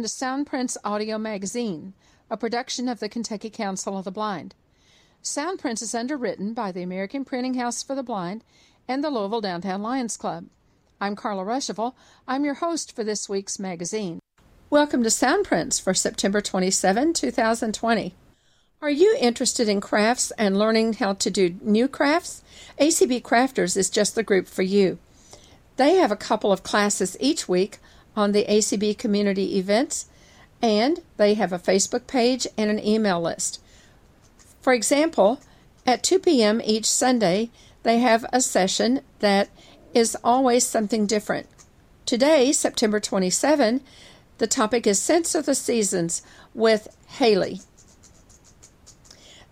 Welcome to Soundprints Audio Magazine, a production of the Kentucky Council of the Blind. Soundprints is underwritten by the American Printing House for the Blind and the Louisville Downtown Lions Club. I'm Carla Ruschival. I'm your host for this week's magazine. Welcome to Soundprints for September 27, 2020. Are you interested in crafts and learning how to do new crafts? ACB Crafters is just the group for you. They have a couple of classes each week on the ACB community events, and they have a Facebook page and an email list. For example, at 2 p.m. each Sunday, they have a session that is always something different. Today, September 27, the topic is Sense of the Seasons with Haley.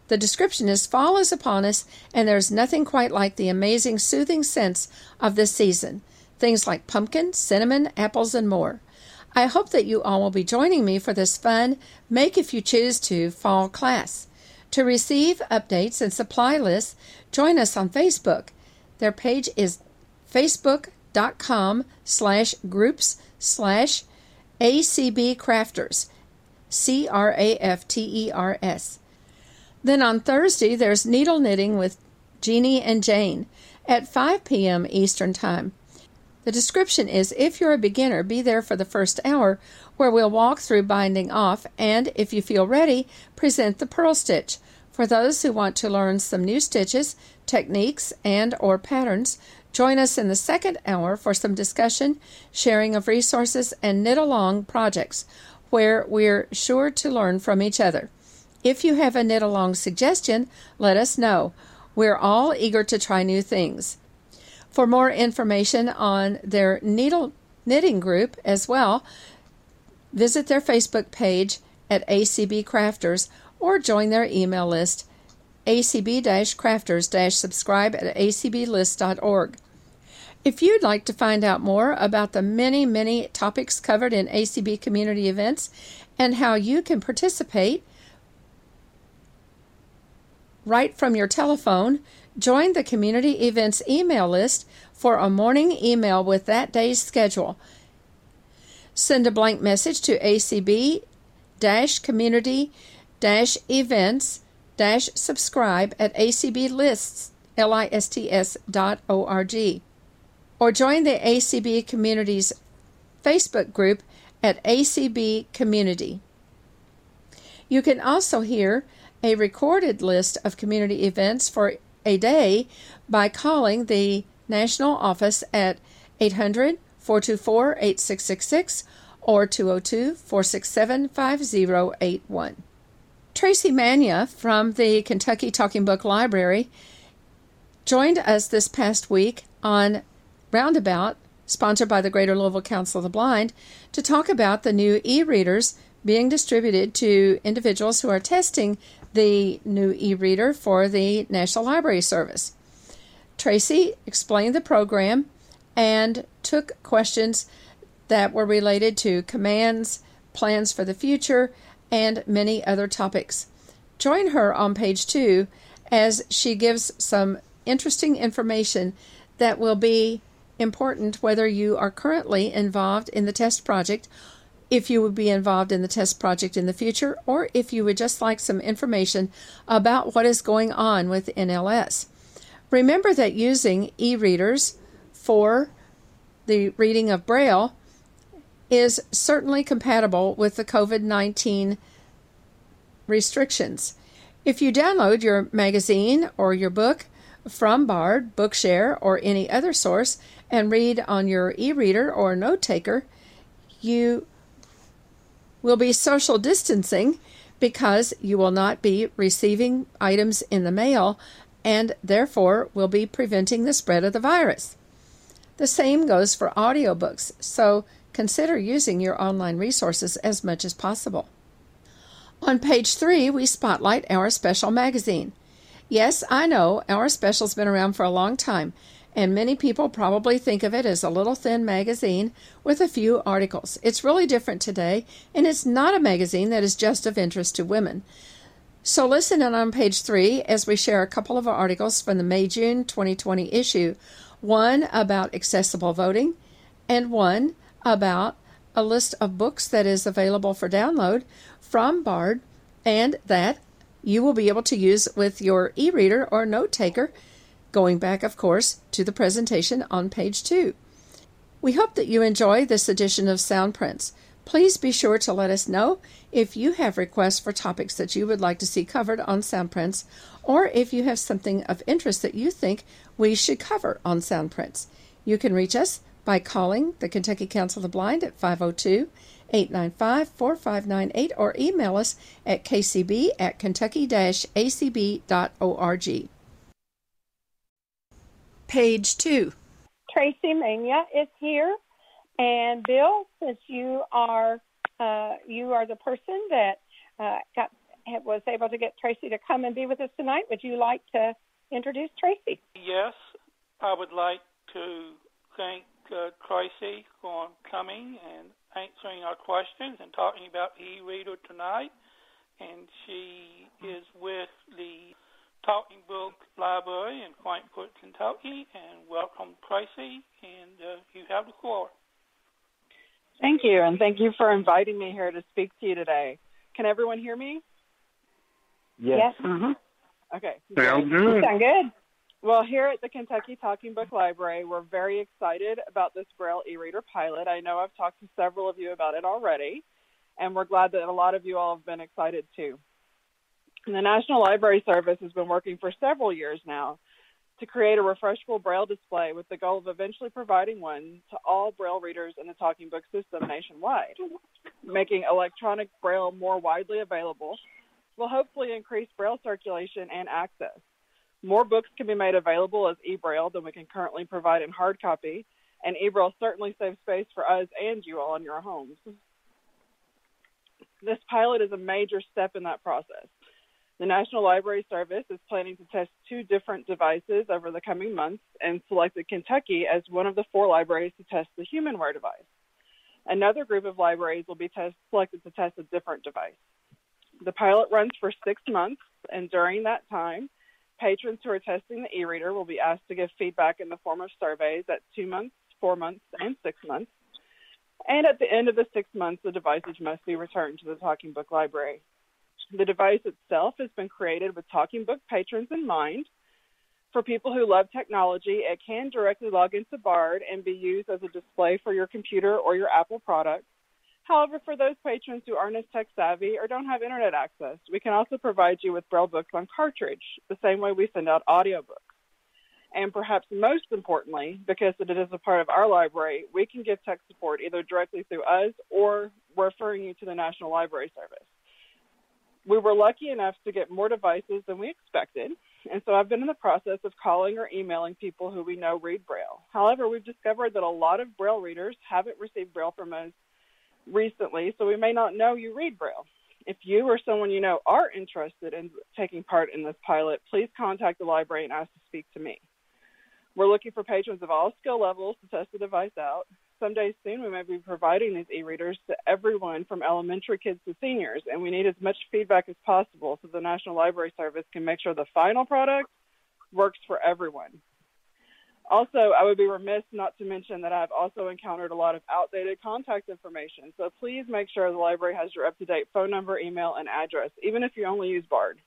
The description is fall is upon us, and there's nothing quite like the amazing, soothing sense of this season. Things like pumpkin, cinnamon, apples, and more. I hope that you all will be joining me for this fun, make if you choose to, fall class. To receive updates and supply lists, join us on Facebook. Their page is facebook.com slash groups slash ACB Crafters, C R A F T E R S. Then on Thursday, there's needle knitting with Jeannie and Jane at 5 p.m. Eastern Time. The description is if you're a beginner, be there for the first hour where we'll walk through binding off and, if you feel ready, present the purl stitch. For those who want to learn some new stitches, techniques, and or patterns, join us in the second hour for some discussion, sharing of resources, and knit along projects where we're sure to learn from each other. If you have a knit along suggestion, let us know. We're all eager to try new things. For more information on their needle knitting group as well, visit their Facebook page at ACB Crafters or join their email list acb-crafters subscribe at acblist.org. If you'd like to find out more about the many, many topics covered in ACB community events and how you can participate, right from your telephone, join the community events email list for a morning email with that day's schedule. Send a blank message to ACB community events subscribe at acblists dot or join the ACB Community's Facebook group at ACB Community. You can also hear a recorded list of community events for a day by calling the national office at 800 424 8666 or 202 467 5081. Tracy Mania from the Kentucky Talking Book Library joined us this past week on Roundabout, sponsored by the Greater Louisville Council of the Blind, to talk about the new e readers being distributed to individuals who are testing the new e reader for the National Library Service. Tracy explained the program and took questions that were related to commands, plans for the future, and many other topics. Join her on page two as she gives some interesting information that will be important whether you are currently involved in the test project, if you would be involved in the test project in the future, or if you would just like some information about what is going on with NLS. Remember that using e readers for the reading of Braille is certainly compatible with the COVID 19 restrictions. If you download your magazine or your book from Bard, Bookshare, or any other source and read on your e reader or note taker, you will be social distancing because you will not be receiving items in the mail and therefore will be preventing the spread of the virus. The same goes for audiobooks, so consider using your online resources as much as possible. On page three, we spotlight our special magazine. Yes, I know our special's been around for a long time, and many people probably think of it as a little thin magazine with a few articles. It's really different today, and it's not a magazine that is just of interest to women. So listen in on page three as we share a couple of articles from the May June 2020 issue one about accessible voting, and one about a list of books that is available for download from Bard and that you will be able to use with your e reader or note taker, going back, of course, to the presentation on page two. We hope that you enjoy this edition of Soundprints. Please be sure to let us know if you have requests for topics that you would like to see covered on Soundprints, or if you have something of interest that you think we should cover on Soundprints. You can reach us by calling the Kentucky Council of the Blind at 502 895 4598 or email us at kcb at kentucky acb.org. Page 2. Tracy Mania is here. And Bill, since you are uh, you are the person that uh, got was able to get Tracy to come and be with us tonight, would you like to introduce Tracy? Yes, I would like to thank uh, Tracy for coming and answering our questions and talking about e-reader tonight. And she is with the Talking Book Library in Frankfort, Kentucky. And welcome, Tracy. And uh, you have the floor. Thank you, and thank you for inviting me here to speak to you today. Can everyone hear me? Yes. yes. Mm-hmm. Okay. Sound good. Sound good. Well, here at the Kentucky Talking Book Library, we're very excited about this Braille e-reader pilot. I know I've talked to several of you about it already, and we're glad that a lot of you all have been excited too. The National Library Service has been working for several years now to create a refreshable Braille display with the goal of eventually providing one to all Braille readers in the Talking Book system nationwide. Making electronic Braille more widely available will hopefully increase Braille circulation and access. More books can be made available as e-Braille than we can currently provide in hard copy, and e-Braille certainly saves space for us and you all in your homes. This pilot is a major step in that process. The National Library Service is planning to test two different devices over the coming months and selected Kentucky as one of the four libraries to test the HumanWare device. Another group of libraries will be test- selected to test a different device. The pilot runs for six months, and during that time, Patrons who are testing the e-reader will be asked to give feedback in the form of surveys at two months, four months, and six months. And at the end of the six months, the devices must be returned to the Talking Book Library. The device itself has been created with Talking Book patrons in mind. For people who love technology, it can directly log into BARD and be used as a display for your computer or your Apple product. However, for those patrons who aren't as tech savvy or don't have internet access, we can also provide you with Braille books on cartridge, the same way we send out audiobooks. And perhaps most importantly, because it is a part of our library, we can give tech support either directly through us or referring you to the National Library Service. We were lucky enough to get more devices than we expected, and so I've been in the process of calling or emailing people who we know read Braille. However, we've discovered that a lot of Braille readers haven't received Braille from us recently, so we may not know you read Braille. If you or someone you know are interested in taking part in this pilot, please contact the library and ask to speak to me. We're looking for patrons of all skill levels to test the device out. Someday soon, we might be providing these e readers to everyone from elementary kids to seniors, and we need as much feedback as possible so the National Library Service can make sure the final product works for everyone. Also, I would be remiss not to mention that I've also encountered a lot of outdated contact information. So please make sure the library has your up to date phone number, email, and address, even if you only use BARD.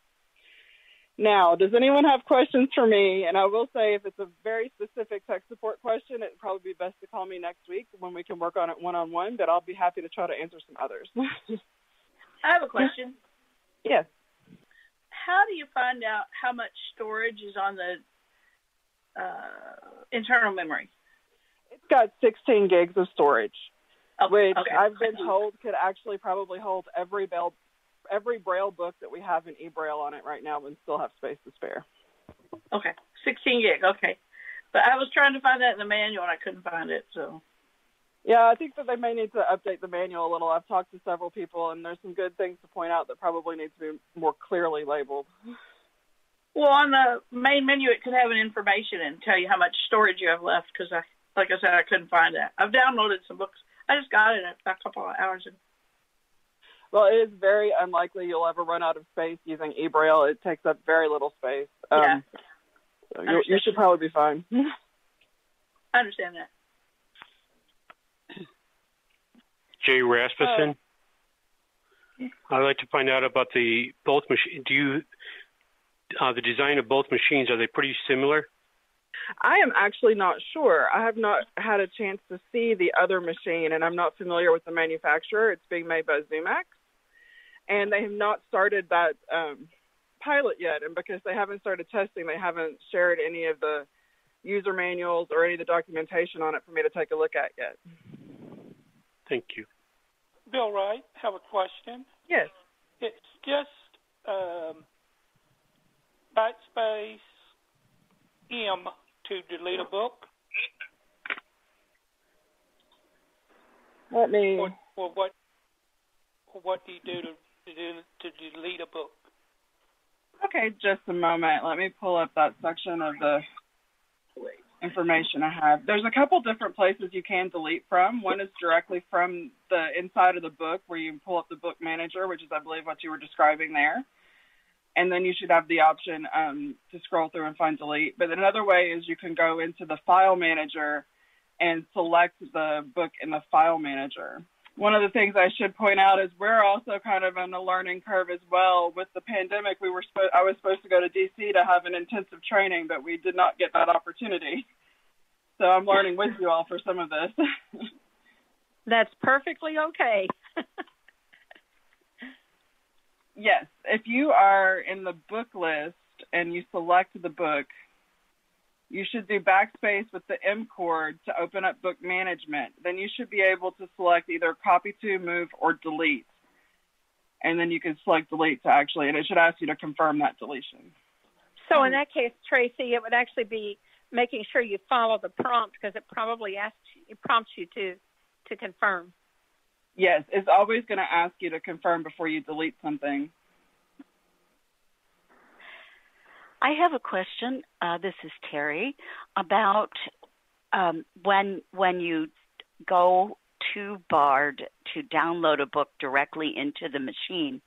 Now, does anyone have questions for me? And I will say, if it's a very specific tech support question, it'd probably be best to call me next week when we can work on it one on one, but I'll be happy to try to answer some others. I have a question. Yes. How do you find out how much storage is on the uh, internal memory? It's got 16 gigs of storage, Oh, which okay. I've been told could actually probably hold every Braille, every Braille book that we have in eBraille on it right now and still have space to spare. Okay, 16 gig. Okay, but I was trying to find that in the manual and I couldn't find it. So Yeah, I think that they may need to update the manual a little. I've talked to several people, and there's some good things to point out that probably need to be more clearly labeled. Well, on the main menu, it could have an information and tell you how much storage you have left. Because I, like I said, I couldn't find that. I've downloaded some books. I just got it a couple of hours ago. Well, it is very unlikely you'll ever run out of space using eBraille. It takes up very little space. Um, Yeah. So you, you should probably be fine. I understand that. Jay Rasmussen. I'd like to find out about the both machine. Do you uh, the design of both machines are they pretty similar? I am actually not sure. I have not had a chance to see the other machine, and I'm not familiar with the manufacturer. It's being made by Zoomax, and they have not started that um, pilot yet. And because they haven't started testing, they haven't shared any of the user manuals or any of the documentation on it for me to take a look at yet. Thank you. Bill Wright, have a question. Yes. It's just um, backspace M to delete a book. Let me. Or, or what? Or what do you do to to, do, to delete a book? Okay, just a moment. Let me pull up that section of the information I have. There's a couple different places you can delete from. One is directly from the inside of the book where you pull up the book manager, which is, I believe, what you were describing there. And then you should have the option um, to scroll through and find delete. But another way is you can go into the file manager and select the book in the file manager one of the things I should point out is we're also kind of on a learning curve as well. With the pandemic, we were spo- I was supposed to go to DC to have an intensive training, but we did not get that opportunity. So I'm learning with you all for some of this. That's perfectly okay. yes, if you are in the book list and you select the book, you should do backspace with the M chord to open up book management. Then you should be able to select either copy to, move, or delete. And then you can select delete to actually, and it should ask you to confirm that deletion. So in that case, Tracy, it would actually be making sure you follow the prompt because it probably asks, it prompts you to to confirm. Yes, it's always going to ask you to confirm before you delete something. I have a question. Uh, this is Terry about um, when when you go to Bard to download a book directly into the machine.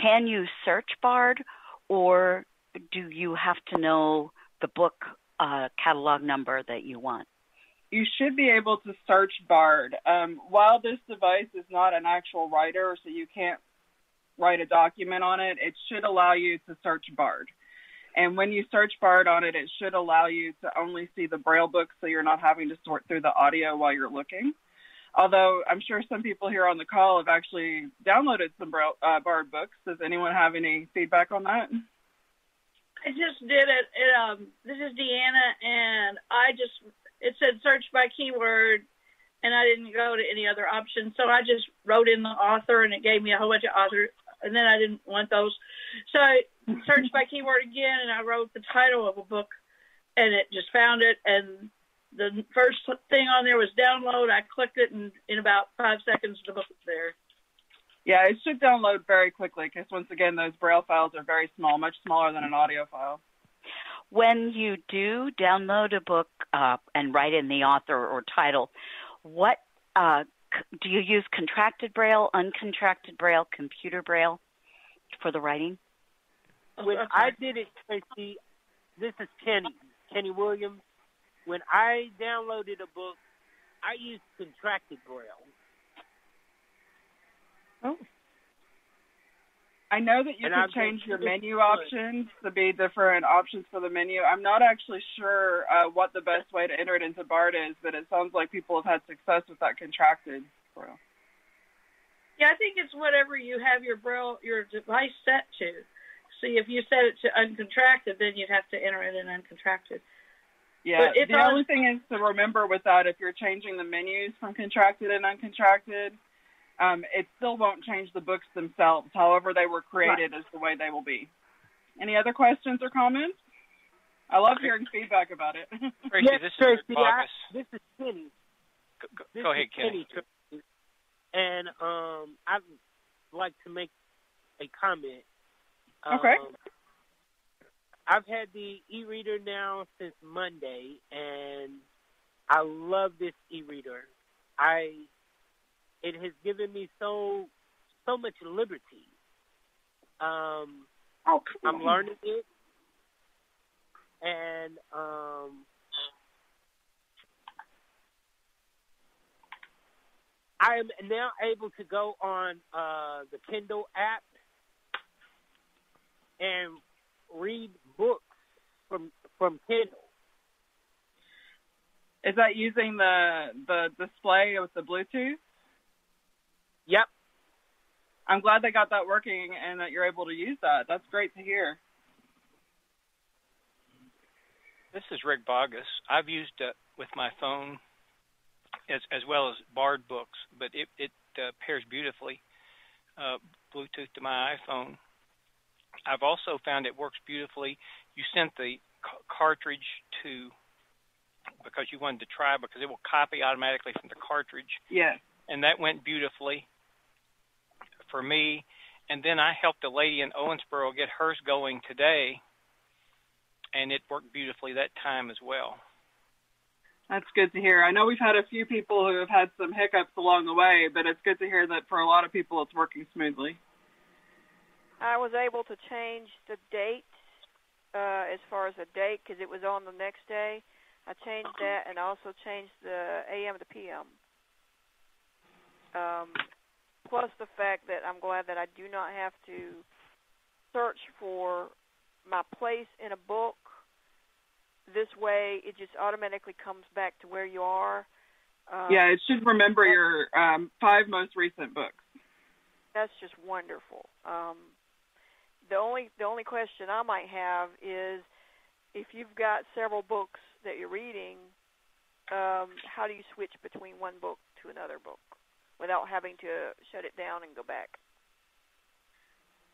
Can you search Bard, or do you have to know the book uh, catalog number that you want? You should be able to search Bard. Um, while this device is not an actual writer, so you can't write a document on it, it should allow you to search Bard. And when you search Bard on it, it should allow you to only see the Braille book so you're not having to sort through the audio while you're looking. Although I'm sure some people here on the call have actually downloaded some Braille, uh, Bard books. Does anyone have any feedback on that? I just did it. it um, this is Deanna, and I just it said search by keyword, and I didn't go to any other options. So I just wrote in the author, and it gave me a whole bunch of authors, and then I didn't want those. So searched by keyword again, and I wrote the title of a book, and it just found it. And the first thing on there was download. I clicked it, and in about five seconds, the book was there. Yeah, it should download very quickly because once again, those braille files are very small, much smaller than an audio file. When you do download a book uh, and write in the author or title, what uh, do you use contracted braille, uncontracted braille, computer braille for the writing? When I did it, Tracy, this is Kenny, Kenny Williams. When I downloaded a book, I used contracted braille. Oh. I know that you And can I've change your menu good. options to be different options for the menu. I'm not actually sure uh, what the best way to enter it into BARD is, but it sounds like people have had success with that contracted braille. Yeah, I think it's whatever you have your braille your device set to. See, if you set it to uncontracted, then you'd have to enter it in uncontracted. Yeah, But it's the on- only thing is to remember with that, if you're changing the menus from contracted and uncontracted, um, it still won't change the books themselves. However, they were created is the way they will be. Any other questions or comments? I love hearing feedback about it. Tracy, yes, this is Tracy, Rick I, this is Kenny. Go, go, This go ahead, Kenny. Tracy. And um, I'd like to make a comment. Okay. Um, I've had the e-reader now since Monday, and I love this e-reader. I it has given me so so much liberty. Um, Oh, I'm learning it, and um, I am now able to go on uh, the Kindle app and read books from from Kindle. Is that using the the display with the Bluetooth? Yep. I'm glad they got that working and that you're able to use that. That's great to hear. This is Rick Bogus. I've used it with my phone as as well as Bard books, but it it uh, pairs beautifully uh, Bluetooth to my iPhone. I've also found it works beautifully. You sent the c- cartridge to because you wanted to try because it will copy automatically from the cartridge. Yeah. And that went beautifully for me. And then I helped a lady in Owensboro get hers going today, and it worked beautifully that time as well. That's good to hear. I know we've had a few people who have had some hiccups along the way, but it's good to hear that for a lot of people it's working smoothly. I was able to change the date uh, as far as the date because it was on the next day. I changed that and also changed the AM to PM. Um, plus the fact that I'm glad that I do not have to search for my place in a book. This way, it just automatically comes back to where you are. Um, yeah, it should remember your um, five most recent books. That's just wonderful. Um, the only the only question I might have is if you've got several books that you're reading, um, how do you switch between one book to another book without having to shut it down and go back?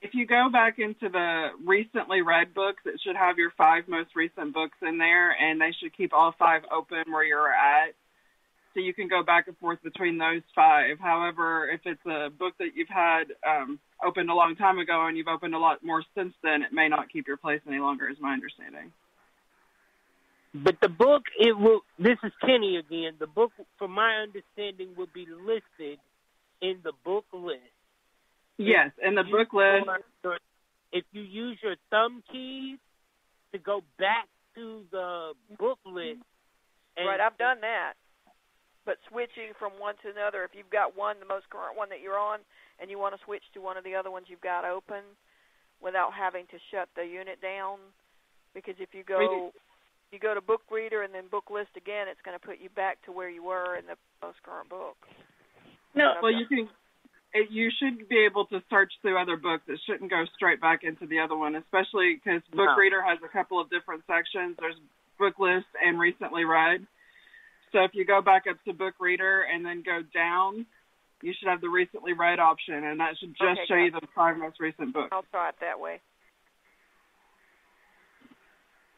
If you go back into the recently read books, it should have your five most recent books in there, and they should keep all five open where you're at. So you can go back and forth between those five. However, if it's a book that you've had um, opened a long time ago and you've opened a lot more since then, it may not keep your place any longer, is my understanding. But the book, it will. This is Kenny again. The book, from my understanding, will be listed in the book list. Yes, in the book list. If you use your thumb keys to go back to the book list, right, I've done that. But switching from one to another, if you've got one, the most current one that you're on, and you want to switch to one of the other ones you've got open, without having to shut the unit down, because if you go you go to book reader and then book list again, it's going to put you back to where you were in the most current book. No, well, you can. It, you should be able to search through other books. It shouldn't go straight back into the other one, especially because book No. reader has a couple of different sections. There's book list and recently read. So if you go back up to book reader and then go down, you should have the recently read option, and that should just Okay, show you the five most recent books. I'll try it that way.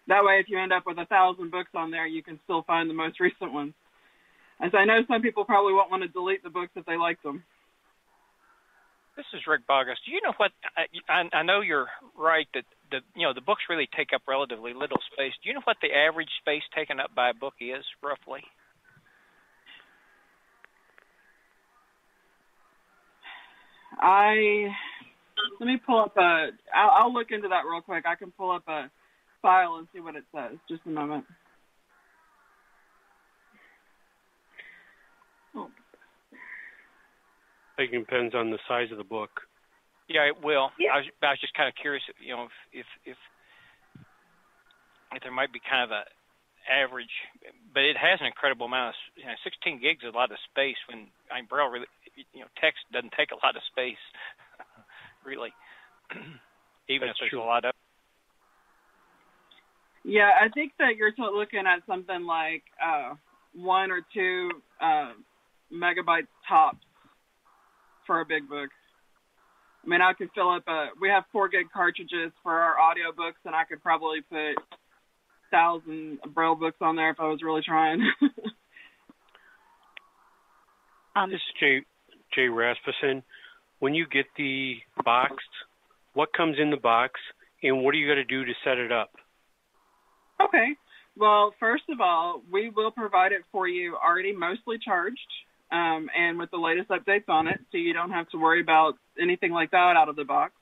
That way, if you end up with a thousand books on there, you can still find the most recent ones. As I know, some people probably won't want to delete the books if they like them. This is Rick Bogus. Do you know what? I, I, I know you're right that the you know the books really take up relatively little space. Do you know what the average space taken up by a book is roughly? I let me pull up a. I'll, I'll look into that real quick. I can pull up a file and see what it says. Just a moment. Oh. I think it depends on the size of the book. Yeah, it will. Yeah. I was, I was just kind of curious, you know, if if if there might be kind of a average, but it has an incredible amount of, you know, 16 gigs is a lot of space. When I mean, Braille really, you know, text doesn't take a lot of space, really. Even That's if there's true. a lot of. Yeah, I think that you're looking at something like uh, one or two uh, megabytes tops for a big book. I mean, I could fill up a. We have four gig cartridges for our audiobooks, and I could probably put thousand braille books on there if I was really trying. Um, This is Jay Jay Rasmussen. When you get the box, what comes in the box, and what are you going to do to set it up? Okay. Well, first of all, we will provide it for you already mostly charged um, and with the latest updates on it, so you don't have to worry about anything like that out of the box.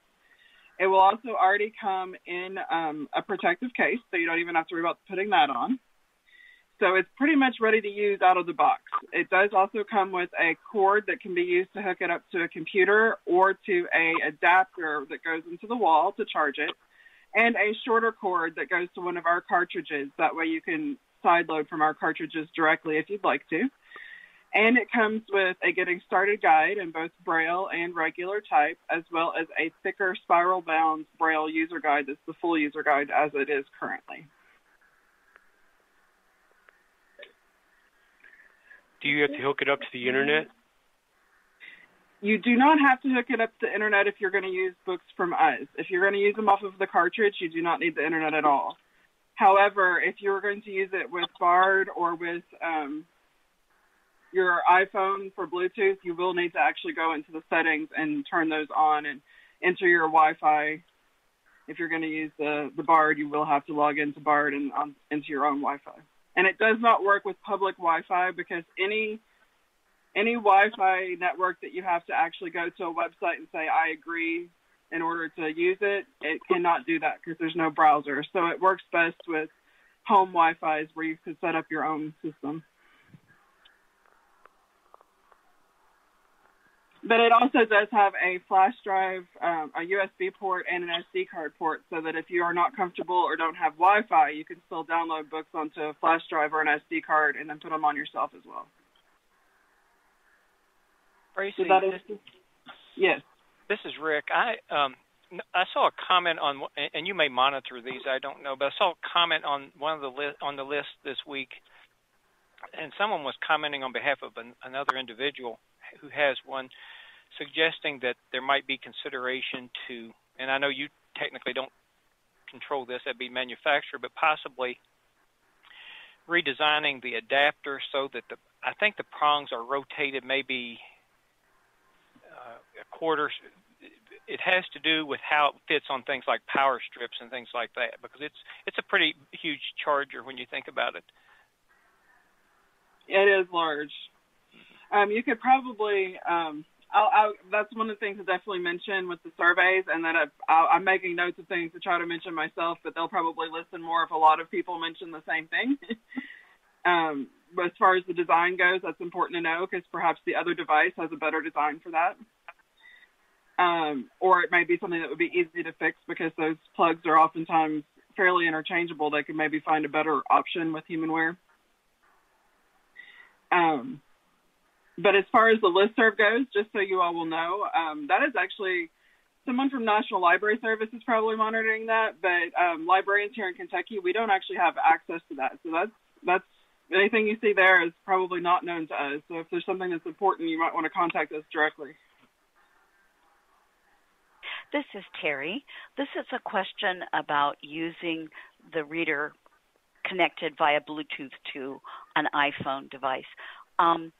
It will also already come in um, a protective case, so you don't even have to worry about putting that on. So it's pretty much ready to use out of the box. It does also come with a cord that can be used to hook it up to a computer or to a adapter that goes into the wall to charge it, and a shorter cord that goes to one of our cartridges. That way you can sideload from our cartridges directly if you'd like to. And it comes with a getting started guide in both Braille and regular type, as well as a thicker spiral bound Braille user guide that's the full user guide as it is currently. Do you have to hook it up to the internet? You do not have to hook it up to the internet if you're going to use books from us. If you're going to use them off of the cartridge, you do not need the internet at all. However, if you're going to use it with Bard or with um, your iPhone for Bluetooth, you will need to actually go into the settings and turn those on and enter your Wi-Fi. If you're going to use the the Bard, you will have to log into Bard and um, into your own Wi-Fi. And it does not work with public Wi-Fi because any any Wi-Fi network that you have to actually go to a website and say I agree in order to use it, it cannot do that because there's no browser. So it works best with home Wi-Fi's where you can set up your own system. But it also does have a flash drive, um, a USB port, and an SD card port, so that if you are not comfortable or don't have Wi-Fi, you can still download books onto a flash drive or an SD card, and then put them on yourself as well. Tracy, So that this, is, yes. this is Rick. I um I saw a comment on, and you may monitor these. I don't know, but I saw a comment on one of the list on the list this week, and someone was commenting on behalf of an, another individual who has one, suggesting that there might be consideration to, and I know you technically don't control this, that'd be manufacturer, but possibly redesigning the adapter so that the I think the prongs are rotated maybe uh, a quarter. It has to do with how it fits on things like power strips and things like that because it's it's a pretty huge charger when you think about it. It is large. Um, you could probably. Um, I'll, I'll, that's one of the things I definitely mention with the surveys, and that I've, i'm making notes of things to try to mention myself, but they'll probably listen more if a lot of people mention the same thing. um, but as far as the design goes, that's important to know because perhaps the other device has a better design for that. Um, or it may be something that would be easy to fix because those plugs are oftentimes fairly interchangeable. They could maybe find a better option with HumanWare. Um, but as far as the listserv goes, just so you all will know, um, that is actually someone from National Library Service is probably monitoring that. But um, librarians here in Kentucky, we don't actually have access to that. So that's that's anything you see there is probably not known to us. So if there's something that's important, you might want to contact us directly. This is Terry. This is a question about using the reader connected via Bluetooth to an iPhone device. Um,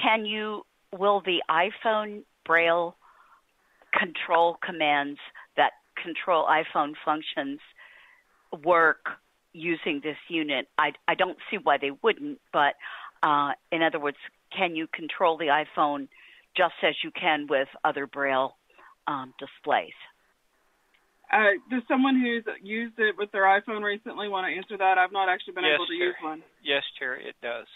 can you, will the iPhone Braille control commands that control iPhone functions work using this unit? I, I don't see why they wouldn't, but uh, in other words, can you control the iPhone just as you can with other Braille um, displays? Uh, does someone who's used it with their iPhone recently want to answer that? I've not actually been yes, able to Terry. use one. Yes, Terry, it does.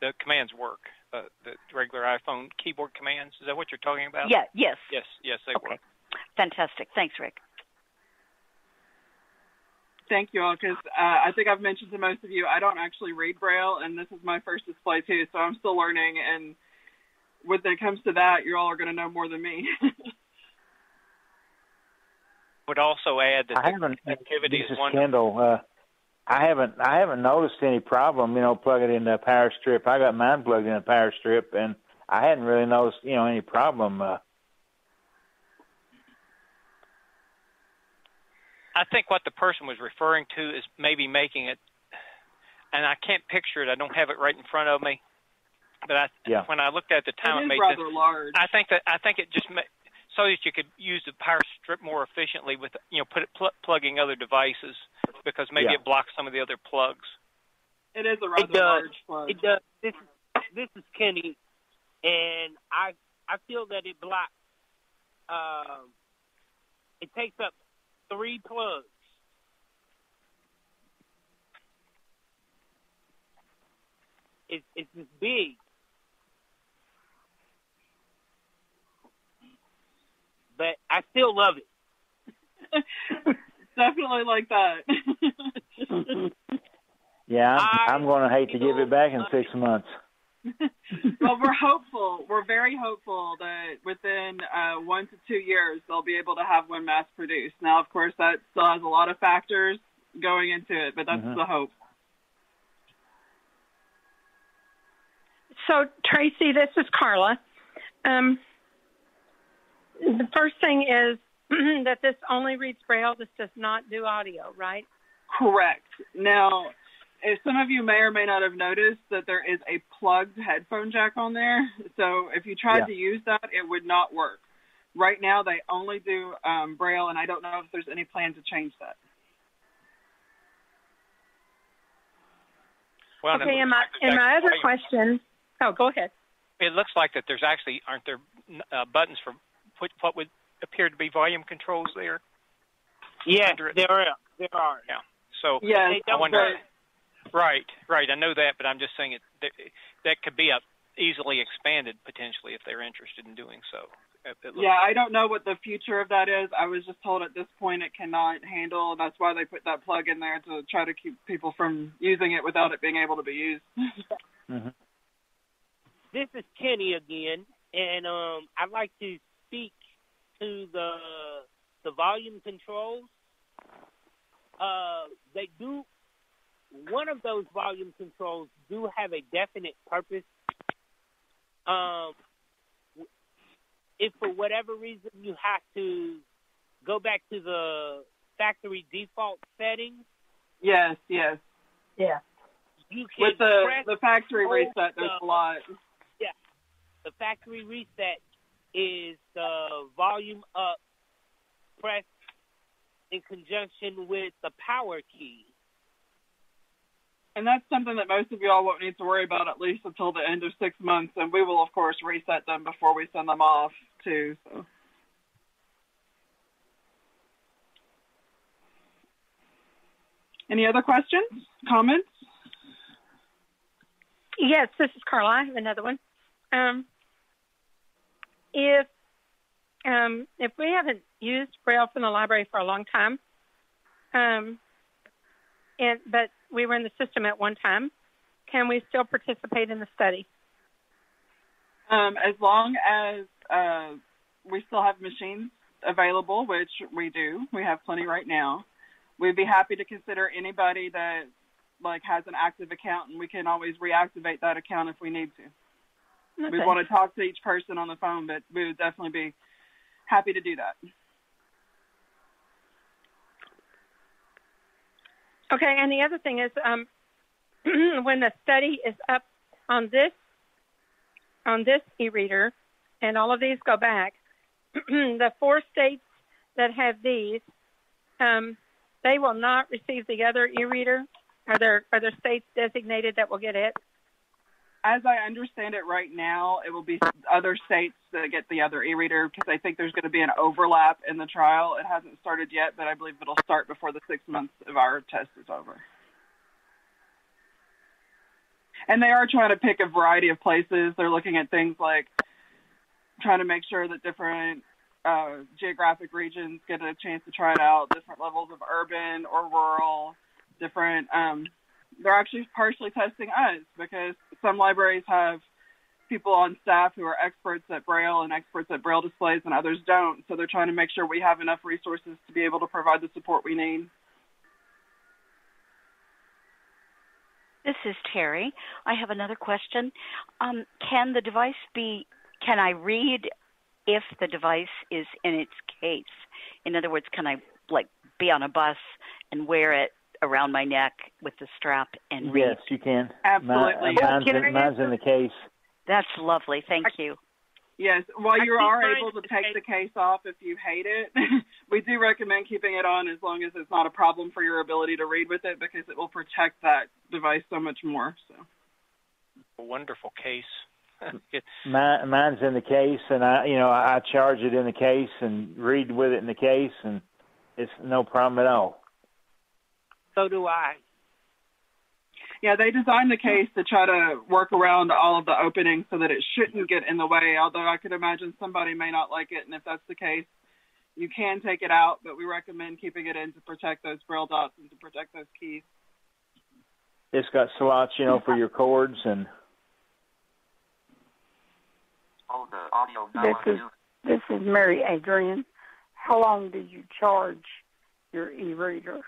The commands work. Uh, the regular iPhone keyboard commands. Is that what you're talking about? Yeah. Yes. Yes. Yes, they Okay. work. Fantastic. Thanks, Rick. Thank you all, because uh, I think I've mentioned to most of you, I don't actually read Braille, and this is my first display too, so I'm still learning. And when it comes to that, you all are going to know more than me. Would also add that I the haven't. activity this is is one. Kendall. Uh, I haven't. I haven't noticed any problem. You know, plugging in the power strip. I got mine plugged in a power strip, and I hadn't really noticed. You know, any problem. Uh, I think what the person was referring to is maybe making it, and I can't picture it. I don't have it right in front of me, but I, Yeah. when I looked at the time, it it is made rather sense. large. I think that I think it just ma- so that you could use the power strip more efficiently with you know put it pl- plugging other devices because maybe Yeah. it blocks some of the other plugs. It is a rather It does. large plug. It does. This this is Kenny, and I I feel that it blocks. Um, it takes up three plugs. it's it's just big. But I still love it. Definitely like that. Yeah, I'm, I'm going to hate to give it back in six months. well, we're hopeful. We're very hopeful that within uh, one to two years they'll be able to have one mass produced. Now, of course, that still has a lot of factors going into it, but that's Mhm. the hope. So, Tracy, this is Carla. Um, the first thing is that this only reads Braille. This does not do audio, right? Correct. Now, if some of you may or may not have noticed that there is a plugged headphone jack on there. So if you tried Yeah. to use that, it would not work. Right now, they only do um, Braille, and I don't know if there's any plan to change that. Well, okay, looks and my, like and my other question. Oh, go ahead. It looks like that there's actually aren't there uh, buttons for put what would appear to be volume controls there. Yeah, there are. There are. Yeah. So Yes, I wonder. Right, right. I know that, but I'm just saying it that, that could be a, easily expanded potentially if they're interested in doing so. It- it looks Yeah, like- I don't know what the future of that is. I was just told at this point it cannot handle. That's why they put that plug in there to try to keep people from using it without it being able to be used. Mm-hmm. This is Kenny again, and um, I'd like to speak to the the volume controls. Uh, they do one of those volume controls do have a definite purpose. Um, if for whatever reason you have to go back to the factory default settings, yes, yes. Yeah. you can With the press the factory reset, there's the- a lot. Yeah, the factory reset is the volume up press in conjunction with the power key. And that's something that most of y'all won't need to worry about at least until the end of six months, and we will of course reset them before we send them off too. So. Any other questions, comments? Yes, this is Carla. I have another one. Um, if um, if we haven't used Braille from the library for a long time, um, and but we were in the system at one time, can we still participate in the study? Um, as long as uh, we still have machines available, which we do, we have plenty right now. We'd be happy to consider anybody that like has an active account, and we can always reactivate that account if we need to. We Okay. want to talk to each person on the phone, but we would definitely be happy to do that. Okay, and the other thing is, um, when the study is up on this on this e-reader, and all of these go back, the four states that have these, um, they will not receive the other e-reader. Are there are there states designated that will get it? As I understand it right now, it will be other states that get the other e-reader because I think there's going to be an overlap in the trial. It hasn't started yet, but I believe it'll start before the six months of our test is over. And they are trying to pick a variety of places. They're looking at things like trying to make sure that different uh, geographic regions get a chance to try it out, different levels of urban or rural, different. Um, they're actually partially testing us because some libraries have people on staff who are experts at Braille and experts at Braille displays, and others don't. So they're trying to make sure we have enough resources to be able to provide the support we need. This is Terry. I have another question. Um, can the device be? Can I read if the device is in its case? In other words, can I like be on a bus and wear it around my neck with the strap and read? Yes, you can. Absolutely. Mine, mine's, Can in, mine's in the case. That's lovely. Thank you. Yes, while you are able to take the case off if you hate it, we do recommend keeping it on as long as it's not a problem for your ability to read with it because it will protect that device so much more. So. a wonderful case. It- Mine, mine's in the case, and I, you know, I charge it in the case and read with it in the case, and it's no problem at all. So do I. Yeah, they designed the case to try to work around all of the openings so that it shouldn't get in the way. Although I could imagine somebody may not like it, and if that's the case, you can take it out. But we recommend keeping it in to protect those braille dots and to protect those keys. It's got slots, you know, for your cords and. This is this is Mary Adrian. How long do you charge your e-reader?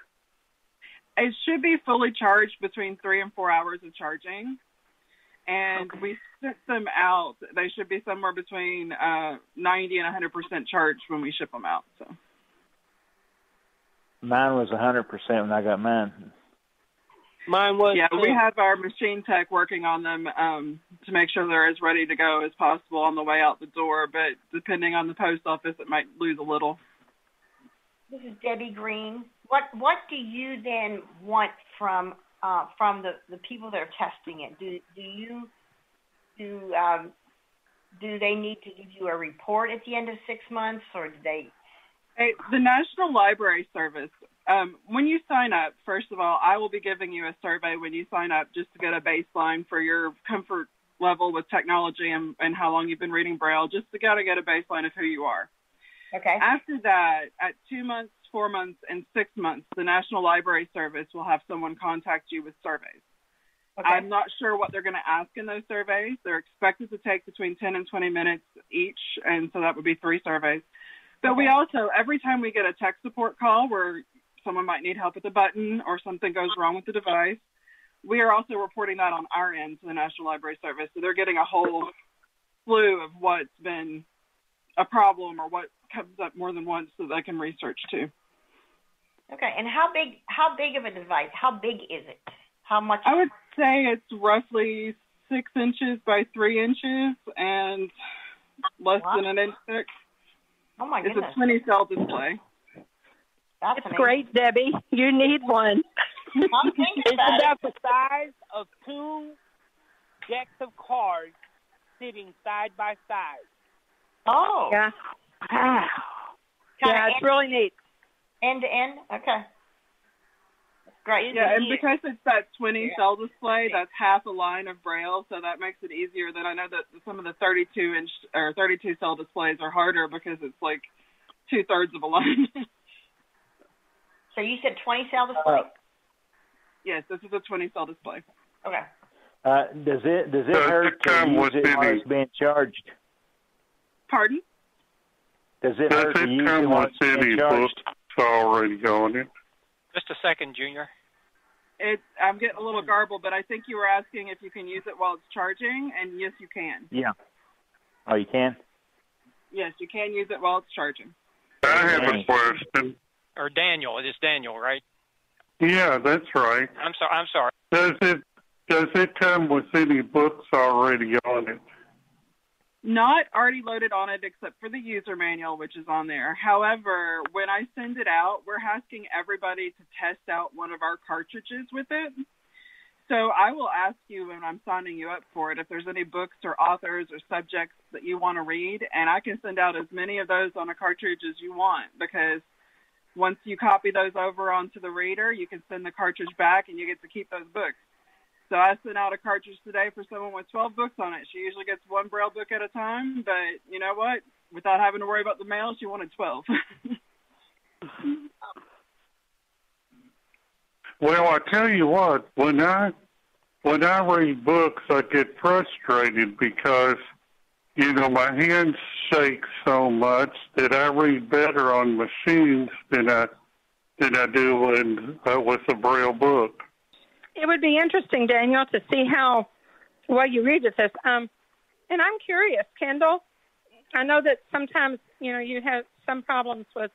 It should be fully charged between three and four hours of charging. And okay. we sent them out. They should be somewhere between uh, 90 and 100% charged when we ship them out. So. Mine was 100% when I got mine. Mine was. Yeah, we have our machine tech working on them um, to make sure they're as ready to go as possible on the way out the door. But depending on the post office, it might lose a little. This is Debbie Green. What what do you then want from uh, from the, the people that are testing it? Do do you do um, do they need to give you a report at the end of six months, or do they? Hey, the National Library Service um, when you sign up, first of all, I will be giving you a survey when you sign up just to get a baseline for your comfort level with technology and, and how long you've been reading Braille, just to get, to get a baseline of who you are. Okay. After that, at two months, four months, and six months, the National Library Service will have someone contact you with surveys. Okay. I'm not sure what they're going to ask in those surveys. They're expected to take between 10 and 20 minutes each, and so that would be three surveys. But okay. we also, every time we get a tech support call where someone might need help with a button or something goes wrong with the device. We are also reporting that on our end to the National Library Service. So they're getting a whole slew of what's been a problem or what comes up more than once so they can research too. Okay, and how big how big of a device? How big is it? How much? I would say it's roughly six inches by three inches and less wow. than an inch thick. Oh my goodness! It's a 20 cell display. That's it's great, Debbie. You need one. I'm thinking it's about the size of two decks of cards sitting side by side. Oh. Yeah. Wow. yeah, it's end, really neat. End to end? Okay. great. Yeah, and because it's that 20 yeah. cell display, that's half a line of braille, so that makes it easier. Than I know that some of the 32 inch or 32 cell displays are harder because it's like two thirds of a line. So you said 20 cell display? Uh, yes, this is a 20 cell display. Okay. Uh, does it does it hurt to use it while it's being charged? Pardon? Does it does hurt it to use come it while with it's being any charged? Books already on it? Just a second, Junior. It, I'm getting a little garbled, but I think you were asking if you can use it while it's charging, and yes, you can. Yeah. Oh, you can. Yes, you can use it while it's charging. I have a question or Daniel. It is Daniel, right? Yeah, that's right. I'm sorry. I'm sorry. Does it does it come with any books already on it? Not already loaded on it, except for the user manual, which is on there. However, when I send it out, we're asking everybody to test out one of our cartridges with it. So I will ask you when I'm signing you up for it if there's any books or authors or subjects that you want to read, and I can send out as many of those on a cartridge as you want because once you copy those over onto the reader, you can send the cartridge back and you get to keep those books. So I sent out a cartridge today for someone with 12 books on it. She usually gets one braille book at a time, but you know what? Without having to worry about the mail, she wanted 12. well, I tell you what, when I when I read books, I get frustrated because you know my hands shake so much that I read better on machines than I than I do when uh, with a braille book. It would be interesting, Daniel, to see how well you read with this. Um, and I'm curious, Kendall. I know that sometimes you know you have some problems with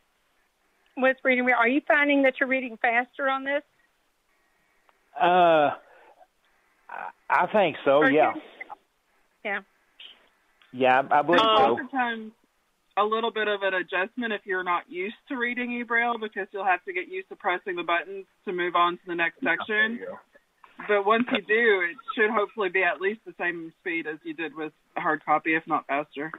with reading. Are you finding that you're reading faster on this? Uh, I think so. yeah. Yeah. Yeah, I believe so. Oftentimes, a little bit of an adjustment if you're not used to reading e-braille because you'll have to get used to pressing the buttons to move on to the next section. But once you do, it should hopefully be at least the same speed as you did with hard copy, if not faster.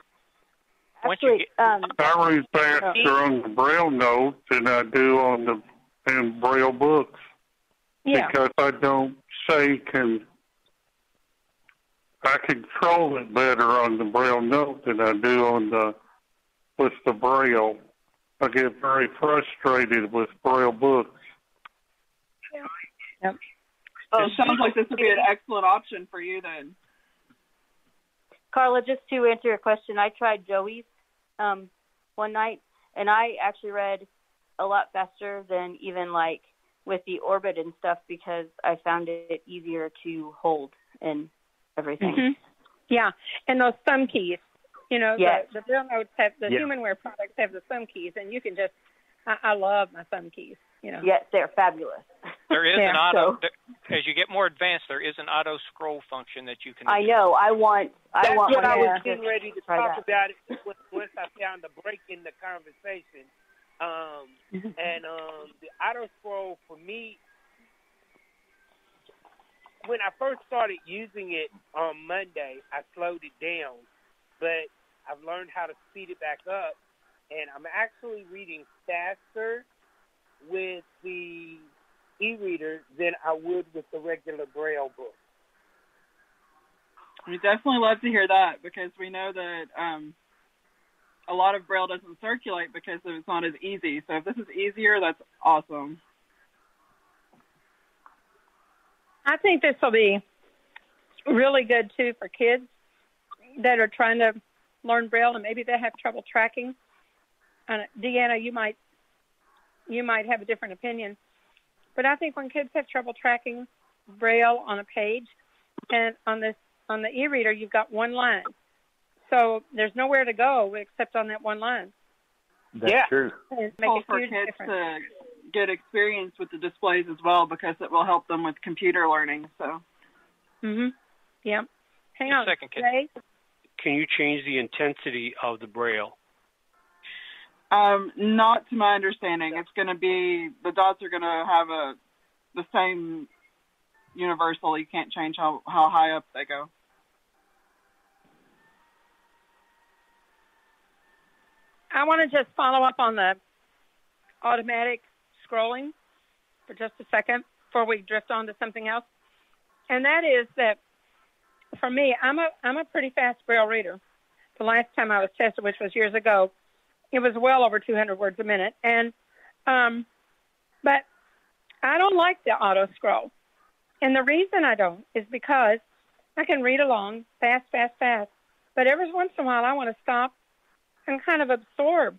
Actually, um, I read faster on the braille notes than I do on the in braille books yeah. because I don't say can I control it better on the braille note than I do on the with the braille. I get very frustrated with braille books. Yep. Oh, it sounds like this would be an excellent option for you then. Carla, just to answer your question, I tried Joey's um, one night, and I actually read a lot faster than even like with the orbit and stuff because I found it easier to hold and everything. Mhm. Yeah, and those thumb keys. You know, Yes. the, the Braille notes have the Yeah. humanware products have the thumb keys, and you can just. I, I love my thumb keys. You know. Yes, they're fabulous. There is Yeah, an auto. so- there- as you get more advanced, there is an auto scroll function that you can. I know. I want. I That's want what I was getting ready to talk that. about it once- once I found the break in the conversation. Um, and um, the auto scroll for me, when I first started using it on Monday, I slowed it down, but I've learned how to speed it back up, and I'm actually reading faster with the e-reader than I would with the regular Braille book. We definitely love to hear that because we know that um, a lot of Braille doesn't circulate because it's not as easy. So if this is easier, that's awesome. I think this will be really good too for kids that are trying to learn Braille and maybe they have trouble tracking. And Deanna, you might you might have a different opinion, but I think when kids have trouble tracking Braille on a page and on this on the e-reader, you've got one line, so there's nowhere to go except on that one line. That's Yeah. true. And make Cool a for huge kids difference. to get experience with the displays as well because it will help them with computer learning. So Mhm. Yeah. Hang Just on. a second, kid. Ray? Can you change the intensity of the braille? Um, not to my understanding. It's going to be the dots are going to have a the same universal. You can't change how how high up they go. I want to just follow up on the automatic scrolling for just a second before we drift on to something else. And that is that for me, I'm a I'm a pretty fast braille reader. The last time I was tested, which was years ago, it was well over 200 words a minute. And um, but I don't like the auto scroll. And the reason I don't is because I can read along fast, fast, fast. But every once in a while, I want to stop and kind of absorb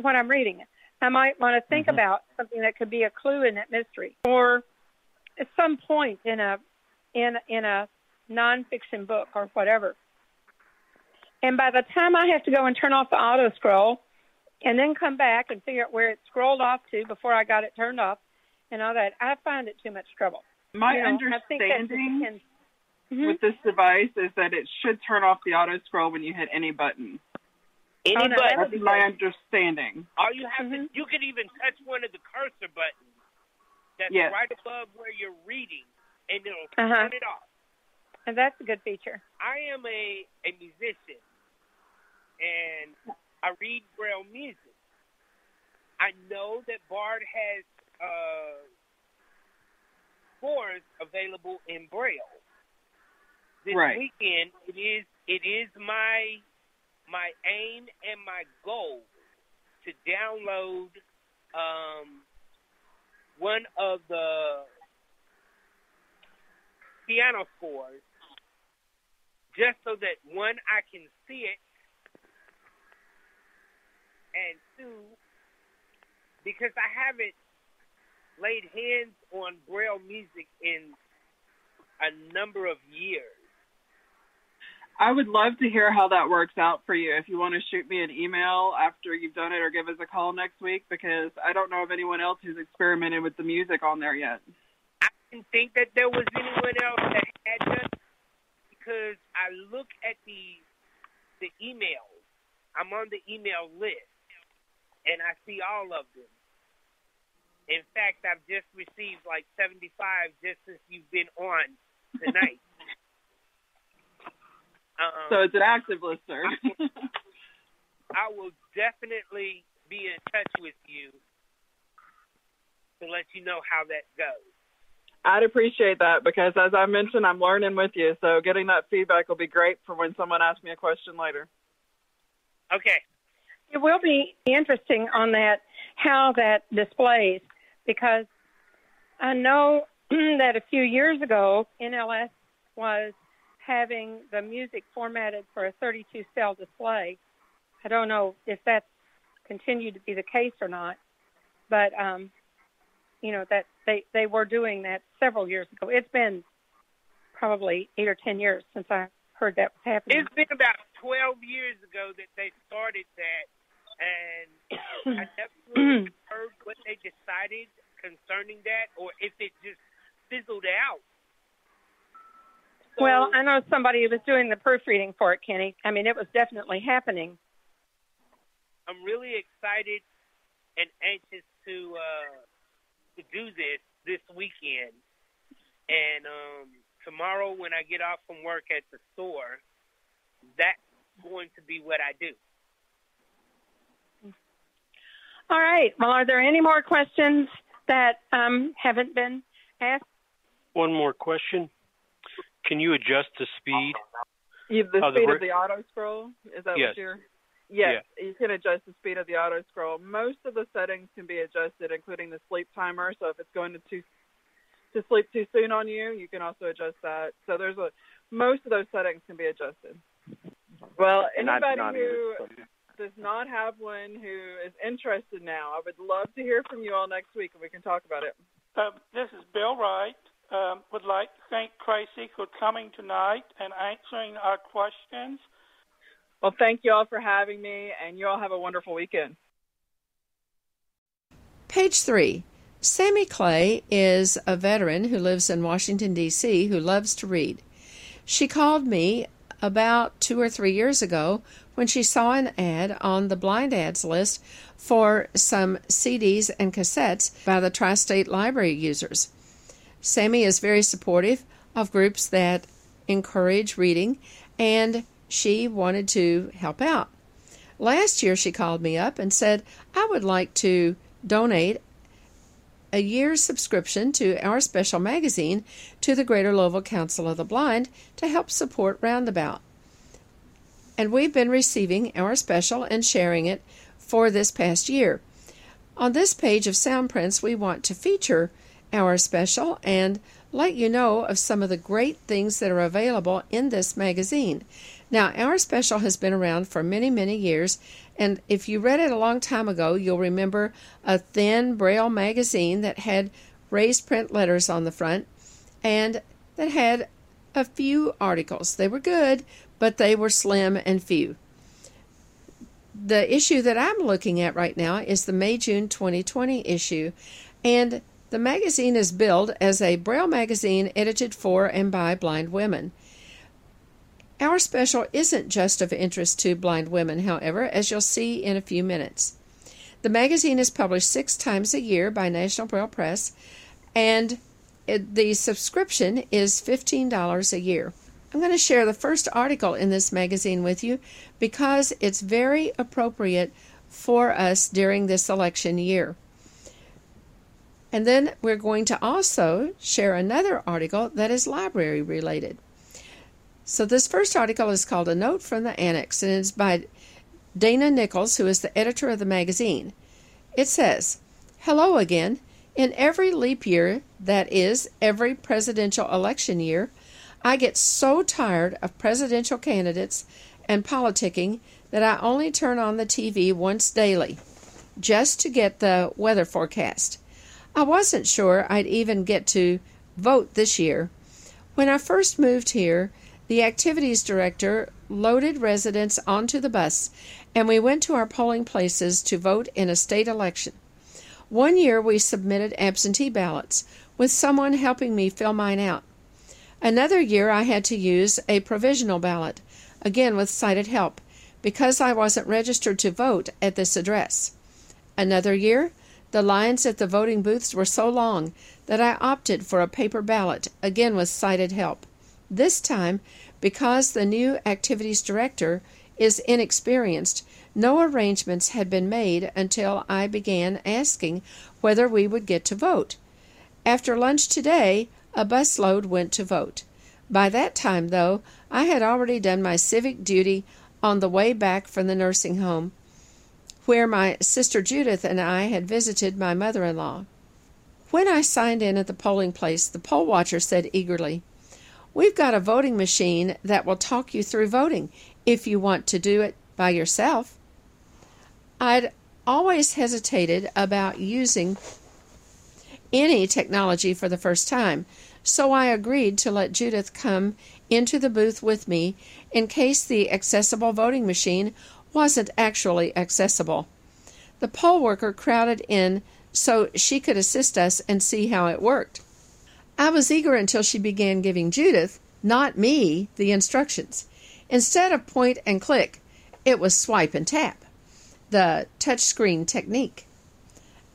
what I'm reading. I might want to think about something that could be a clue in that mystery, or at some point in a in in a nonfiction book or whatever. And by the time I have to go and turn off the auto scroll, and then come back and figure out where it scrolled off to before I got it turned off, and all that, I find it too much trouble. My You know, I think that's- understanding Mhm. with this device is that it should turn off the auto scroll when you hit any button. Any Oh, no, button. that would That's my understanding. All you have Mm-hmm. to, you can even touch one of the cursor buttons that's Yes. right above where you're reading, and it'll Uh-huh. turn it off. And that's a good feature. I am a a musician, and I read Braille music. I know that Bard has uh, scores available in Braille. This Right. weekend, it is it is my my aim and my goal to download um, one of the piano scores just so that one I can see it and two because I haven't laid hands on braille music in a number of years. I would love to hear how that works out for you. If you want to shoot me an email after you've done it or give us a call next week because I don't know of anyone else who's experimented with the music on there yet. I didn't think that there was anyone else that had done it because I look at the the emails. I'm on the email list and I see all of them. In fact, I've just received like 75 just since you've been on tonight. um, So it's an active lister. I will definitely be in touch with you to let you know how that goes. I'd appreciate that because, as I mentioned, I'm learning with you. So getting that feedback will be great for when someone asks me a question later. Okay. It will be interesting on that how that displays because I know that a few years ago NLS was having the music formatted for a 32 cell display. I don't know if that's continued to be the case or not, but um, you know that they they were doing that several years ago. It's been probably eight or ten years since I heard that was happening. It's been about 12 years ago that they started that, and I never really heard what they decided concerning that, or if it just fizzled out. So, well, I know somebody was doing the proofreading for it, Kenny. I mean, it was definitely happening. I'm really excited and anxious to uh, to do this this weekend. And um, tomorrow, when I get off from work at the store, that's going to be what I do. All right. Well, are there any more questions that um, haven't been asked? One more question. Can you adjust the speed? You, the the speed ver- of the auto scroll is that Yes. what you're? Yes, you can adjust the speed of the auto scroll. Most of the settings can be adjusted, including the sleep timer. So if it's going to too to sleep too soon on you, you can also adjust that. So there's a most of those settings can be adjusted. Well, And not- anybody not who either, so- does not have one who is interested now, I would love to hear from you all next week and we can talk about it. Uh, this is Bill Wright. Um, would like to thank Tracy for coming tonight and answering our questions. Well, thank you all for having me, and you all have a wonderful weekend. Page three. Sammy Clay is a veteran who lives in Washington, D.C., who loves to read. She called me about two or three years ago when she saw an ad on the blind ads list for some CDs and cassettes by the Tri State Library users. Sammy is very supportive of groups that encourage reading, and she wanted to help out. Last year, she called me up and said, I would like to donate a year's subscription to our special magazine to the Greater Louisville Council of the Blind to help support Roundabout. And we've been receiving our special and sharing it for this past year. On this page of Soundprints, we want to feature our special and let you know of some of the great things that are available in this magazine. Now, our special has been around for many, many years, and if you read it a long time ago, you'll remember a thin braille magazine that had raised print letters on the front and that had a few articles. They were good, but they were slim and few. The issue that I'm looking at right now is the May June 2020 issue, and the magazine is billed as a braille magazine edited for and by blind women. Our special isn't just of interest to blind women, however, as you'll see in a few minutes. The magazine is published six times a year by National Braille Press, and the subscription is $15 a year. I'm going to share the first article in this magazine with you because it's very appropriate for us during this election year. And then we're going to also share another article that is library related. So, this first article is called A Note from the Annex, and it's by Dana Nichols, who is the editor of the magazine. It says, Hello again. In every leap year, that is, every presidential election year, I get so tired of presidential candidates and politicking that I only turn on the TV once daily just to get the weather forecast. I wasn't sure I'd even get to vote this year. When I first moved here, the activities director loaded residents onto the bus and we went to our polling places to vote in a state election. One year we submitted absentee ballots with someone helping me fill mine out. Another year I had to use a provisional ballot, again with sighted help, because I wasn't registered to vote at this address. Another year, the lines at the voting booths were so long that I opted for a paper ballot, again with sighted help. This time, because the new activities director is inexperienced, no arrangements had been made until I began asking whether we would get to vote. After lunch today, a busload went to vote. By that time, though, I had already done my civic duty on the way back from the nursing home, where my sister Judith and I had visited my mother in law. When I signed in at the polling place, the poll watcher said eagerly, We've got a voting machine that will talk you through voting if you want to do it by yourself. I'd always hesitated about using any technology for the first time, so I agreed to let Judith come into the booth with me in case the accessible voting machine wasn't actually accessible. The poll worker crowded in so she could assist us and see how it worked. I was eager until she began giving Judith, not me, the instructions. Instead of point and click, it was swipe and tap, the touchscreen technique.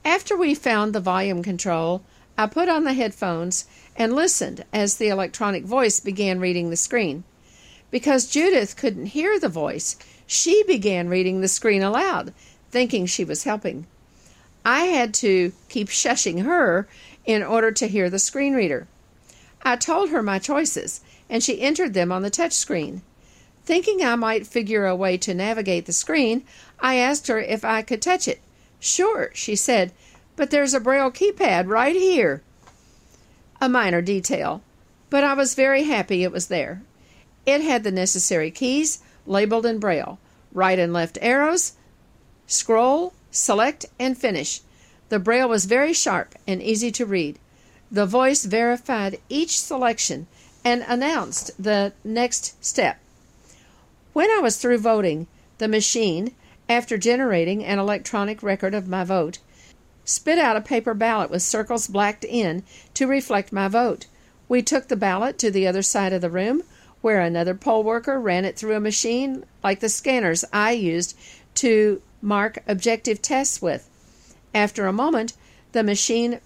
After we found the volume control, I put on the headphones and listened as the electronic voice began reading the screen. Because Judith couldn't hear the voice, she began reading the screen aloud, thinking she was helping. I had to keep shushing her in order to hear the screen reader. I told her my choices, and she entered them on the touch screen. Thinking I might figure a way to navigate the screen, I asked her if I could touch it. Sure, she said, but there's a braille keypad right here. A minor detail, but I was very happy it was there. It had the necessary keys, labeled in braille right and left arrows, scroll, select, and finish. The braille was very sharp and easy to read. The voice verified each selection and announced the next step. When I was through voting, the machine, after generating an electronic record of my vote, spit out a paper ballot with circles blacked in to reflect my vote. We took the ballot to the other side of the room, where another poll worker ran it through a machine like the scanners I used to mark objective tests with. After a moment, the machine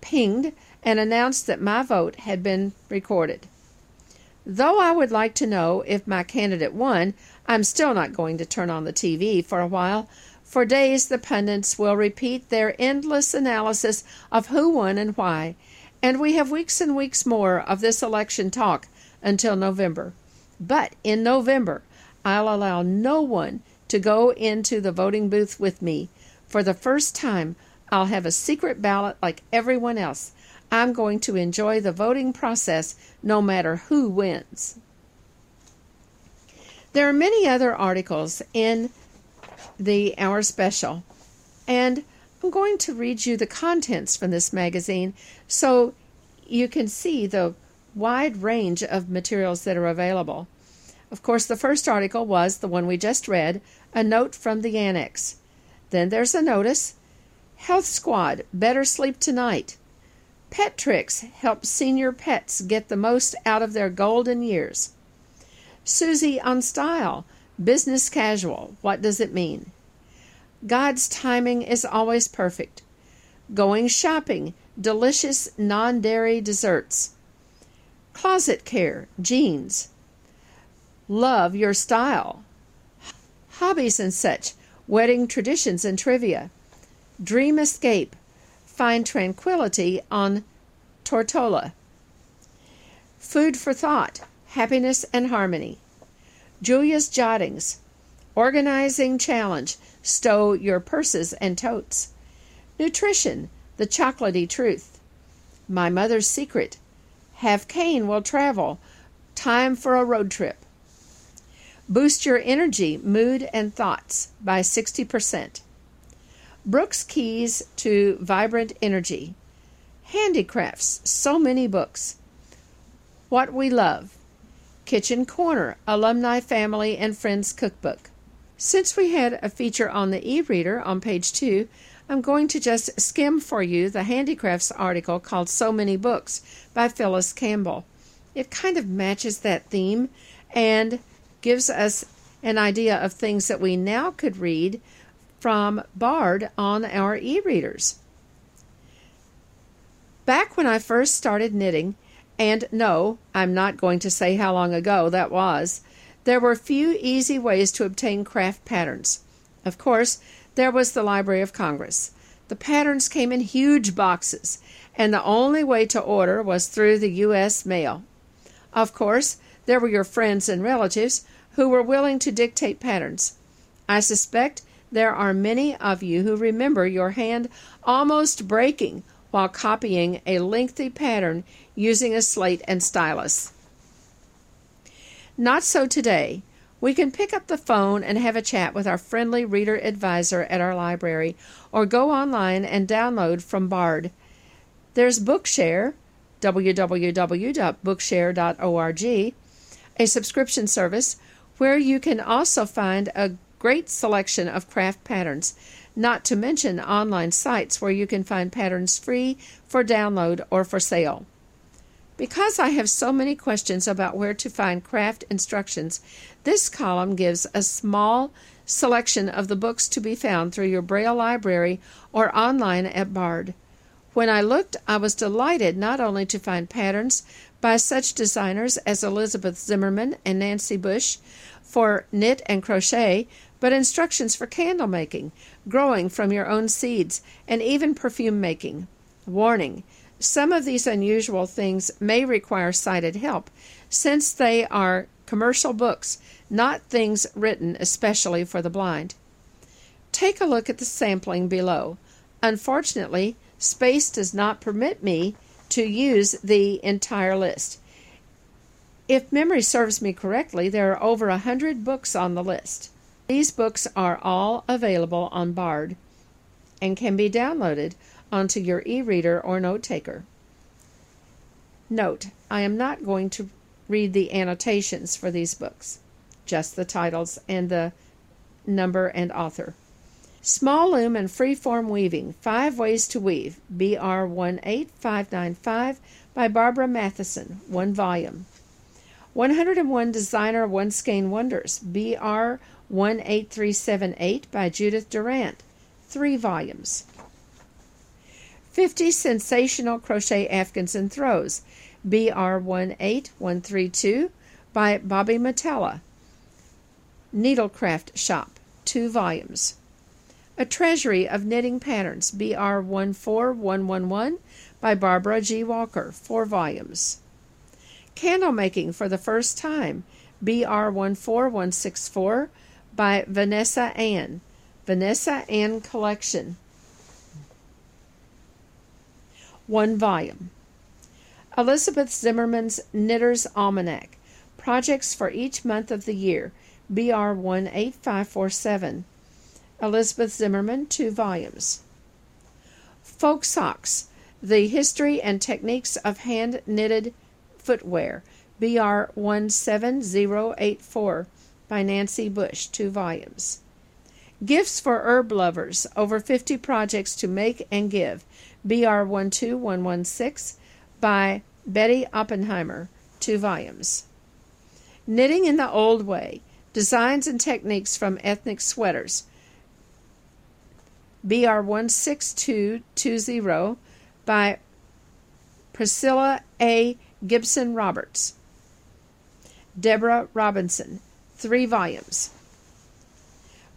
pinged and announced that my vote had been recorded. Though I would like to know if my candidate won, I'm still not going to turn on the TV for a while. For days, the pundits will repeat their endless analysis of who won and why, and we have weeks and weeks more of this election talk until November. But in November, I'll allow no one to go into the voting booth with me. For the first time, I'll have a secret ballot like everyone else. I'm going to enjoy the voting process no matter who wins. There are many other articles in the Our Special, and I'm going to read you the contents from this magazine so you can see the wide range of materials that are available. Of course, the first article was the one we just read, a note from the annex. Then there's a notice Health Squad, better sleep tonight. Pet tricks help senior pets get the most out of their golden years. Susie on style, business casual, what does it mean? God's timing is always perfect. Going shopping, delicious non dairy desserts. Closet care, jeans. Love your style. Hobbies and such, wedding traditions and trivia. Dream escape, find tranquility on Tortola. Food for thought, happiness and harmony. Julia's jottings, organizing challenge, stow your purses and totes. Nutrition, the chocolatey truth. My mother's secret, have Cane will travel. Time for a road trip. Boost your energy, mood, and thoughts by 60%. Brooks Keys to Vibrant Energy. Handicrafts, so many books. What We Love. Kitchen Corner, Alumni Family and Friends Cookbook. Since we had a feature on the e reader on page two, I'm going to just skim for you the handicrafts article called So Many Books by Phyllis Campbell. It kind of matches that theme and gives us an idea of things that we now could read from Bard on our e readers. Back when I first started knitting, and no, I'm not going to say how long ago that was, there were few easy ways to obtain craft patterns. Of course, there was the Library of Congress. The patterns came in huge boxes, and the only way to order was through the U.S. mail. Of course, there were your friends and relatives who were willing to dictate patterns. I suspect there are many of you who remember your hand almost breaking while copying a lengthy pattern using a slate and stylus. Not so today. We can pick up the phone and have a chat with our friendly reader advisor at our library or go online and download from Bard. There's Bookshare, www.bookshare.org, a subscription service where you can also find a great selection of craft patterns, not to mention online sites where you can find patterns free for download or for sale. Because I have so many questions about where to find craft instructions, this column gives a small selection of the books to be found through your Braille library or online at Bard. When I looked, I was delighted not only to find patterns by such designers as Elizabeth Zimmermann and Nancy Bush for knit and crochet, but instructions for candle making, growing from your own seeds, and even perfume making. Warning some of these unusual things may require sighted help, since they are commercial books, not things written especially for the blind. Take a look at the sampling below. Unfortunately, space does not permit me to use the entire list. If memory serves me correctly, there are over a hundred books on the list. These books are all available on Bard and can be downloaded onto your e reader or note taker. Note, I am not going to read the annotations for these books, just the titles and the number and author. Small Loom and Freeform Weaving Five Ways to Weave, BR 18595 by Barbara Matthiessen, one volume. 101 Designer One Skein Wonders, BR 18378 by Judith Durant, three volumes. 50 Sensational Crochet Afghans and Throws, BR 18132 by Bobbie Matela, Needlecraft Shop, two volumes. A Treasury of Knitting Patterns, BR 14111 by Barbara G. Walker, four volumes. Candle Making for the First Time, BR 14164 by Vanessa Ann, Vanessa Ann Collection, one volume. Elizabeth Zimmermann's Knitter's Almanac, Projects for Each Month of the Year, BR 18547. Elizabeth Zimmermann, two volumes. Folk Socks, The History and Techniques of Hand Knitted Footwear, BR 17084 by Nancy Bush, two volumes. Gifts for Herb Lovers, over 50 projects to make and give, BR 12116 by Betty Oppenheimer, two volumes. Knitting in the Old Way, Designs and Techniques from Ethnic Sweaters, BR 16220 by Priscilla A. Gibson Roberts. Deborah Robinson, three volumes.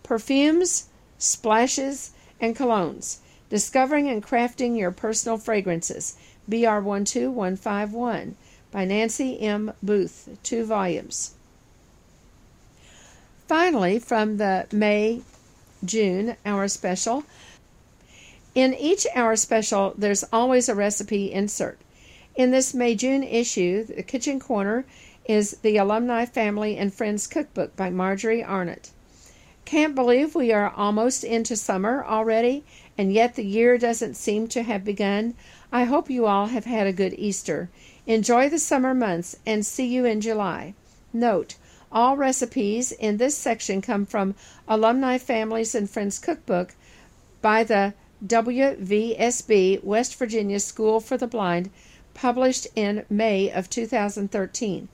Perfumes, splashes, and colognes. Discovering and Crafting Your Personal Fragrances. BR 12151 by Nancy M. Booth, two volumes. Finally, from the May June our special, in each our special, there's always a recipe insert. In this May June issue, the Kitchen Corner is the Alumni Family and Friends Cookbook by Marjorie Arnott. Can't believe we are almost into summer already, and yet the year doesn't seem to have begun. I hope you all have had a good Easter. Enjoy the summer months and see you in July. Note, all recipes in this section come from Alumni Families and Friends Cookbook by the WVSB West Virginia School for the Blind, published in May of 2013.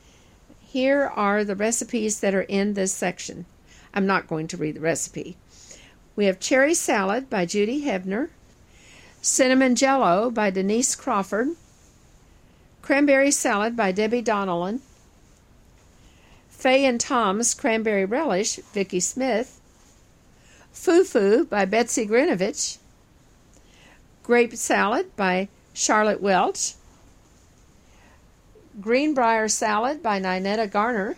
Here are the recipes that are in this section. I'm not going to read the recipe. We have cherry salad by Judy Hebner, cinnamon jello by Denise Crawford, cranberry salad by Debbie Donnellan, Fay and Tom's cranberry relish, Vicki Smith, Foo Foo by Betsy Grinovich, grape salad by Charlotte Welch. Greenbrier Salad by Ninetta Garner.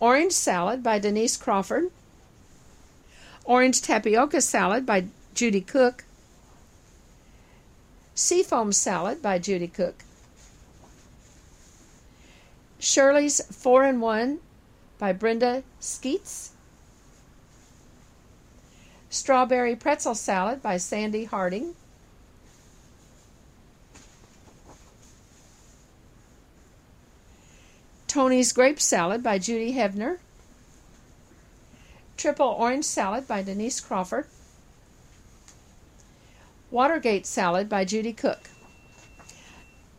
Orange Salad by Denise Crawford. Orange Tapioca Salad by Judy Cook. Seafoam Salad by Judy Cook. Shirley's 4 in 1 by Brenda Skeets. Strawberry Pretzel Salad by Sandy Harding. Tony's Grape Salad by Judy Hebner. Triple Orange Salad by Denise Crawford. Watergate Salad by Judy Cook.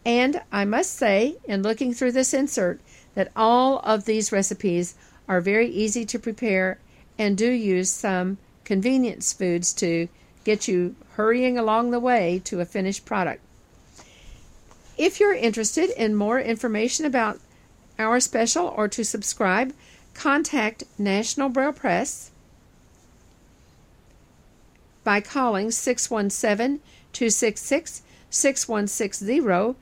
And I must say, in looking through this insert, that all of these recipes are very easy to prepare and do use some convenience foods to get you hurrying along the way to a finished product. If you're interested in more information about our special or to subscribe, contact National Braille Press by calling 617 266 6160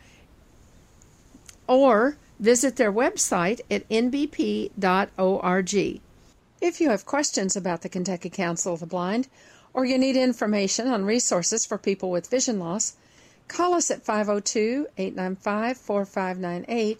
or visit their website at nbp.org. If you have questions about the Kentucky Council of the Blind or you need information on resources for people with vision loss, call us at 502 895 4598